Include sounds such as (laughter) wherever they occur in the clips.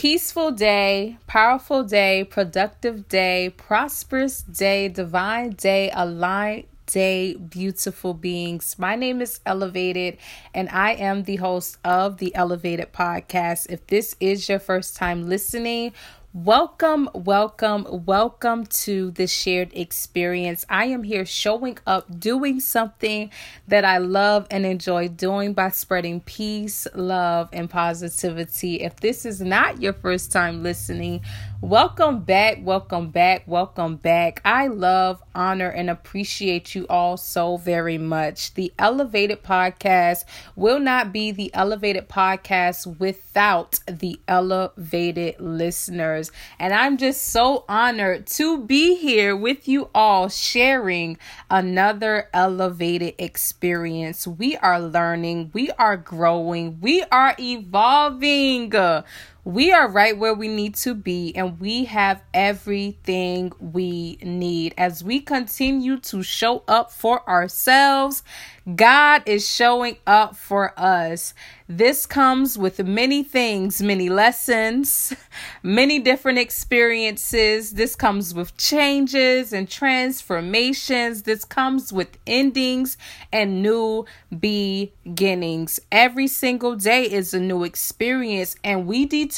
Peaceful day, powerful day, productive day, prosperous day, divine day, aligned day, beautiful beings. My name is eLuvated, and I am the host of the eLuvated Podcast. If this is your first time listening, Welcome, welcome, welcome to the shared experience. I am here showing up, doing something that I love and enjoy doing by spreading peace, love, and positivity. If this is not your first time listening, welcome back, welcome back, welcome back. I love, honor, and appreciate you all so very much. The eLuvated Podcast will not be the eLuvated Podcast without the elevated listeners. And I'm just so honored to be here with you all sharing another elevated experience. We are learning, we are growing, we are evolving. We are right where we need to be, and we have everything we need. As we continue to show up for ourselves, God is showing up for us. This comes with many things, many lessons, (laughs) many different experiences. This comes with changes and transformations. This comes with endings and new beginnings. Every single day is a new experience, and we determine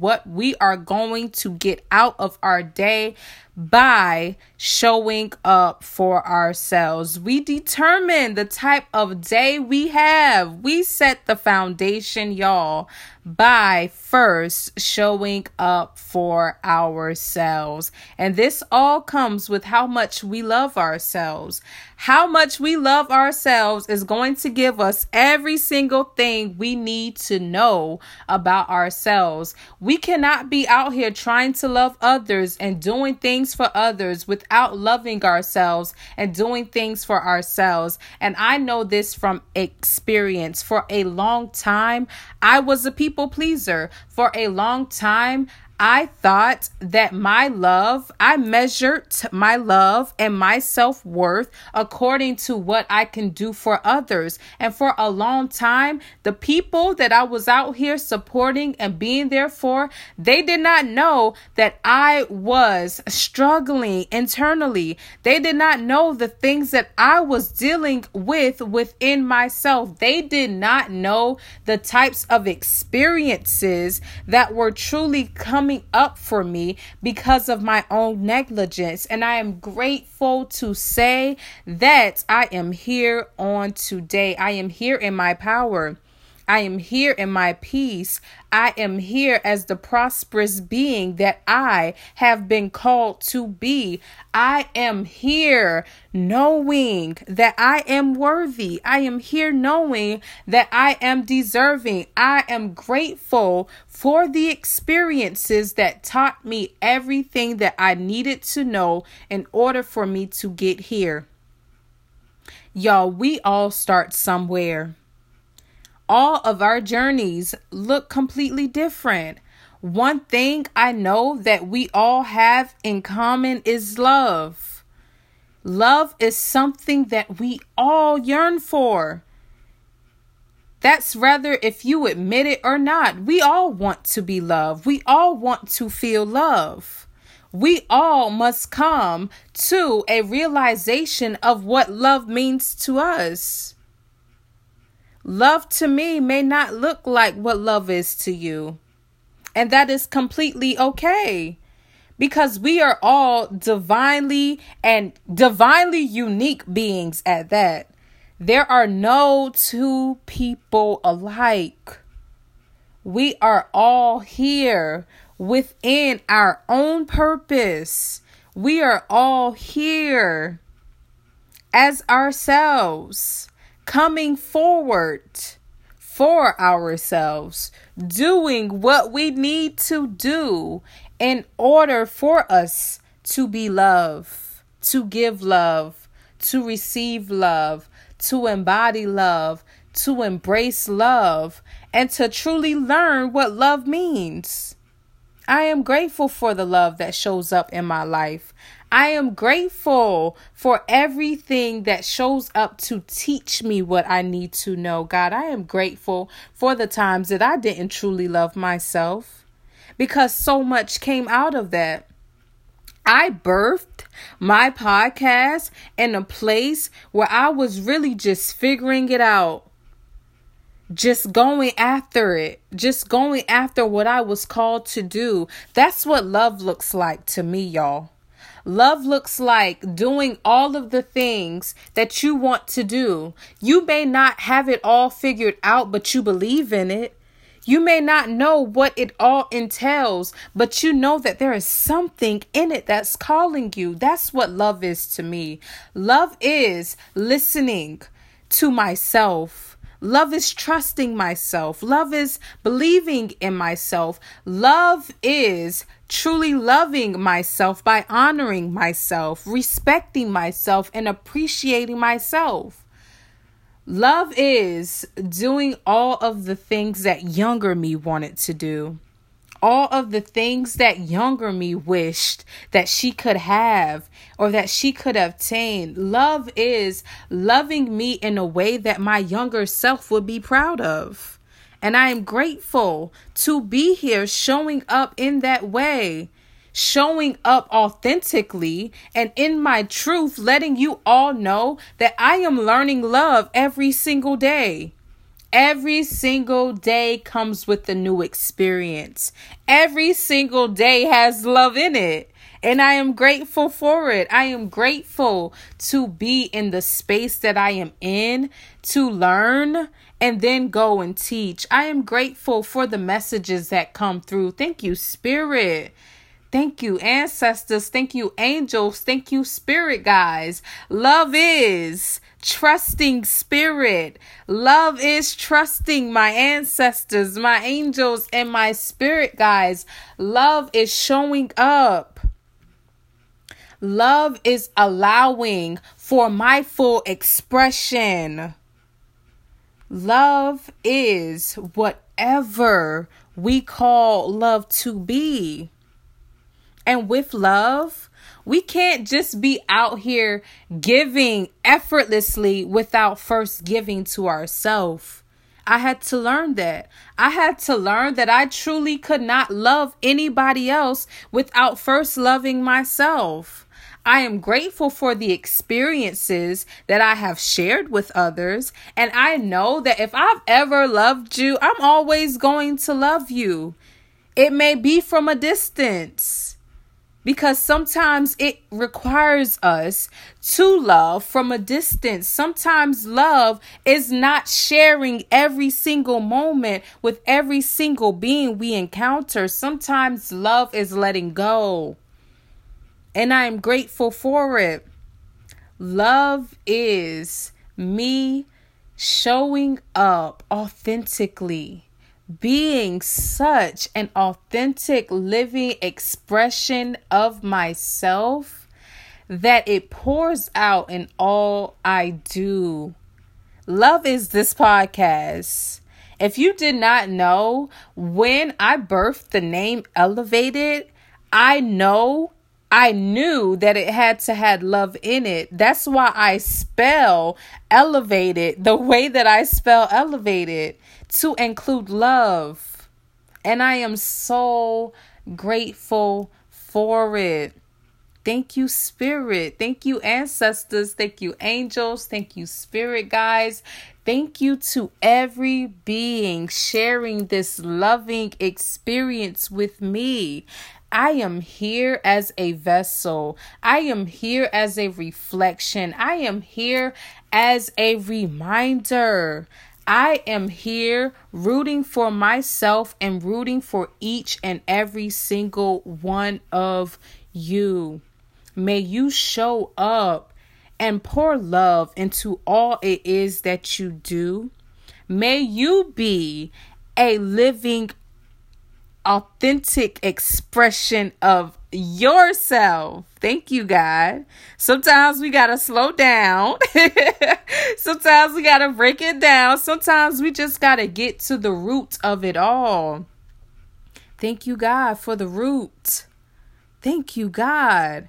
what we are going to get out of our day by showing up for ourselves. We determine the type of day we have. We set the foundation, y'all, by first showing up for ourselves. And this all comes with how much we love ourselves. How much we love ourselves is going to give us every single thing we need to know about ourselves. We cannot be out here trying to love others and doing things for others without loving ourselves and doing things for ourselves. And I know this from experience. For a long time, I was a people pleaser. For a long time, I thought that my love, I measured my love and my self worth according to what I can do for others. And for a long time, the people that I was out here supporting and being there for, they did not know that I was struggling internally. They did not know the things that I was dealing with within myself. They did not know the types of experiences that were truly coming coming up for me because of my own negligence. And I am grateful to say that I am here on today. I am here in my power. I am here in my peace. I am here as the prosperous being that I have been called to be. I am here knowing that I am worthy. I am here knowing that I am deserving. I am grateful for the experiences that taught me everything that I needed to know in order for me to get here. Y'all, we all start somewhere all of our journeys look completely different. One thing I know that we all have in common is love. Love is something that we all yearn for. That's rather if you admit it or not. We all want to be loved. We all want to feel love. We all must come to a realization of what love means to us. Love to me may not look like what love is to you. And that is completely okay. Because we are all divinely and divinely unique beings at that. There are no two people alike. We are all here within our own purpose. We are all here as ourselves coming forward for ourselves, doing what we need to do in order for us to be love, to give love, to receive love, to embody love, to embrace love, and to truly learn what love means. I am grateful for the love that shows up in my life. I am grateful for everything that shows up to teach me what I need to know. God, I am grateful for the times that I didn't truly love myself because so much came out of that. I birthed my podcast in a place where I was really just figuring it out. Just going after it, just going after what I was called to do. That's what love looks like to me, y'all. Love looks like doing all of the things that you want to do. You may not have it all figured out, but you believe in it. You may not know what it all entails, but you know that there is something in it that's calling you. That's what love is to me. Love is listening to myself. Love is trusting myself. Love is believing in myself. Love is truly loving myself by honoring myself, respecting myself, and appreciating myself. Love is doing all of the things that younger me wanted to do. All of the things that younger me wished that she could have or that she could obtain. Love is loving me in a way that my younger self would be proud of. And I am grateful to be here showing up in that way showing up authentically and in my truth, letting you all know that I am learning love every single day. Every single day comes with a new experience. Every single day has love in it. And I am grateful for it. I am grateful to be in the space that I am in, to learn, and then go and teach. I am grateful for the messages that come through. Thank you, Spirit. Thank you, ancestors. Thank you, angels. Thank you, spirit guys. Love is trusting spirit. Love is trusting my ancestors, my angels, and my spirit guys. Love is showing up. Love is allowing for my full expression. Love is whatever we call love to be. And with love, we can't just be out here giving effortlessly without first giving to ourselves. I had to learn that. I had to learn that I truly could not love anybody else without first loving myself. I am grateful for the experiences that I have shared with others. And I know that if I've ever loved you, I'm always going to love you. It may be from a distance because sometimes it requires us to love from a distance. Sometimes love is not sharing every single moment with every single being we encounter. Sometimes love is letting go. And I am grateful for it. Love is me showing up authentically being such an authentic living expression of myself that it pours out in all I do. Love is this podcast. If you did not know, when I birthed the name eLuvated, I know I knew that it had to had love in it. That's why I spell eLuvated the way that I spell eLuvated to include love. And I am so grateful for it. Thank you, Spirit. Thank you, ancestors. Thank you, angels. Thank you, Spirit guys. Thank you to every being sharing this loving experience with me. I am here as a vessel. I am here as a reflection. I am here as a reminder. I am here rooting for myself and rooting for each and every single one of you. May you show up and pour love into all it is that you do. May you be a living authentic expression of yourself. Thank you, God. Sometimes we got to slow down. (laughs) Sometimes we got to break it down. Sometimes we just got to get to the root of it all. Thank you, God, for the root. Thank you, God,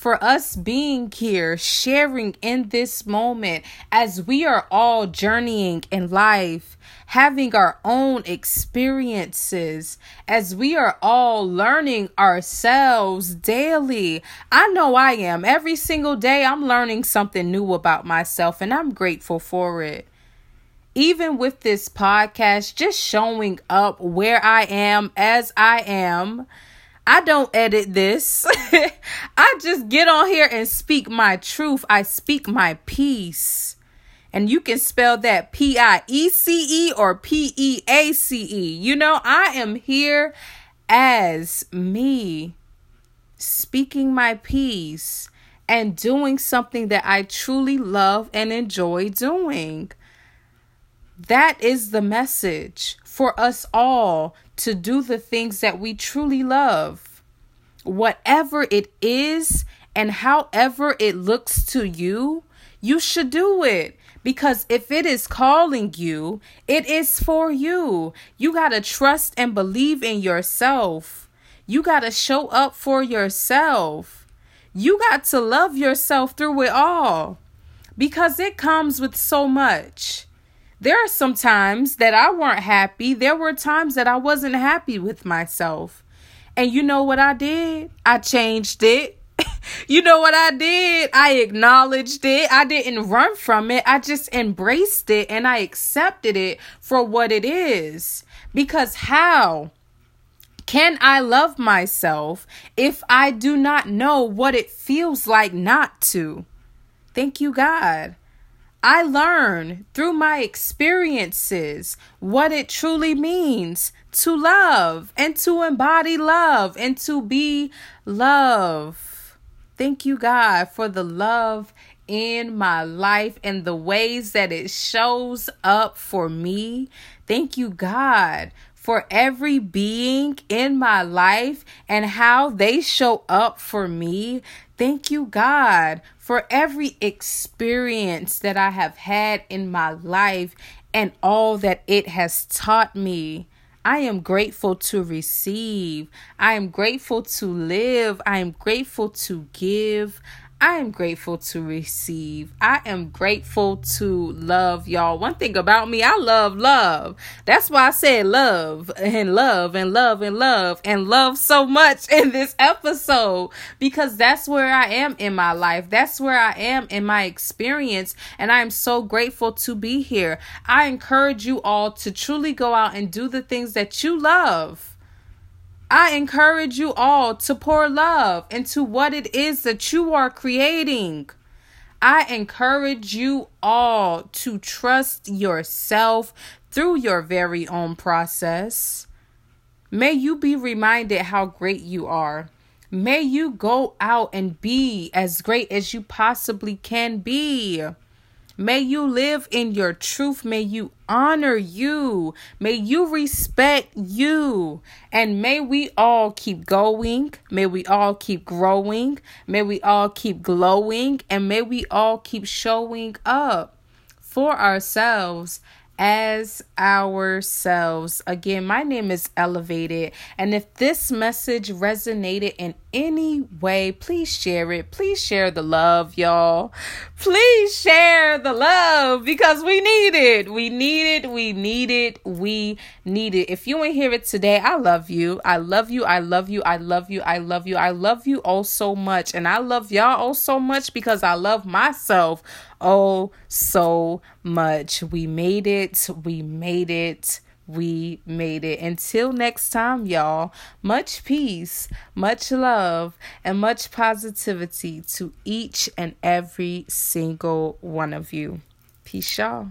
for us being here, sharing in this moment as we are all journeying in life, having our own experiences, as we are all learning ourselves daily. I know I am. Every single day, I'm learning something new about myself, and I'm grateful for it even with this podcast, just showing up where I am as I am, I don't edit this. (laughs) I just get on here and speak my truth. I speak my peace. And you can spell that P I E C E or P E A C E. You know, I am here as me, speaking my peace and doing something that I truly love and enjoy doing. That is the message for us all to do the things that we truly love. Whatever it is and however it looks to you, you should do it. Because if it is calling you, it is for you. You got to trust and believe in yourself. You got to show up for yourself. You got to love yourself through it all because it comes with so much. There are some times that I weren't happy. There were times that I wasn't happy with myself. And you know what I did? I changed it. (laughs) you know what I did? I acknowledged it. I didn't run from it. I just embraced it and I accepted it for what it is. Because how? Can I love myself if I do not know what it feels like not to? Thank you, God. I learn through my experiences what it truly means to love and to embody love and to be love. Thank you, God, for the love in my life and the ways that it shows up for me. Thank you, God, for every being in my life and how they show up for me. Thank you, God, for every experience that I have had in my life and all that it has taught me. I am grateful to receive. I am grateful to live. I am grateful to give. I am grateful to receive. I am grateful to love y'all. One thing about me, I love love. That's why I said love and love and love and love and love so much in this episode because that's where I am in my life. That's where I am in my experience. And I am so grateful to be here. I encourage you all to truly go out and do the things that you love I encourage you all to pour love into what it is that you are creating. I encourage you all to trust yourself through your very own process. May you be reminded how great you are. May you go out and be as great as you possibly can be. May you live in your truth. May you honor you. May you respect you. And may we all keep going. May we all keep growing. May we all keep glowing. And may we all keep showing up for ourselves as ourselves. Again, my name is eLuvated, and if this message resonated in any way, please share it. Please share the love, y'all. Please share the love because we need it. We need it. We need it. We need it. If you ain't hear it today, I love you. I love you. I love you. I love you. I love you. I love you oh so much. And I love y'all oh so much because I love myself oh so much. We made it. We made it. We made it. Until next time, y'all, much peace, much love, and much positivity to each and every single one of you. Peace, y'all.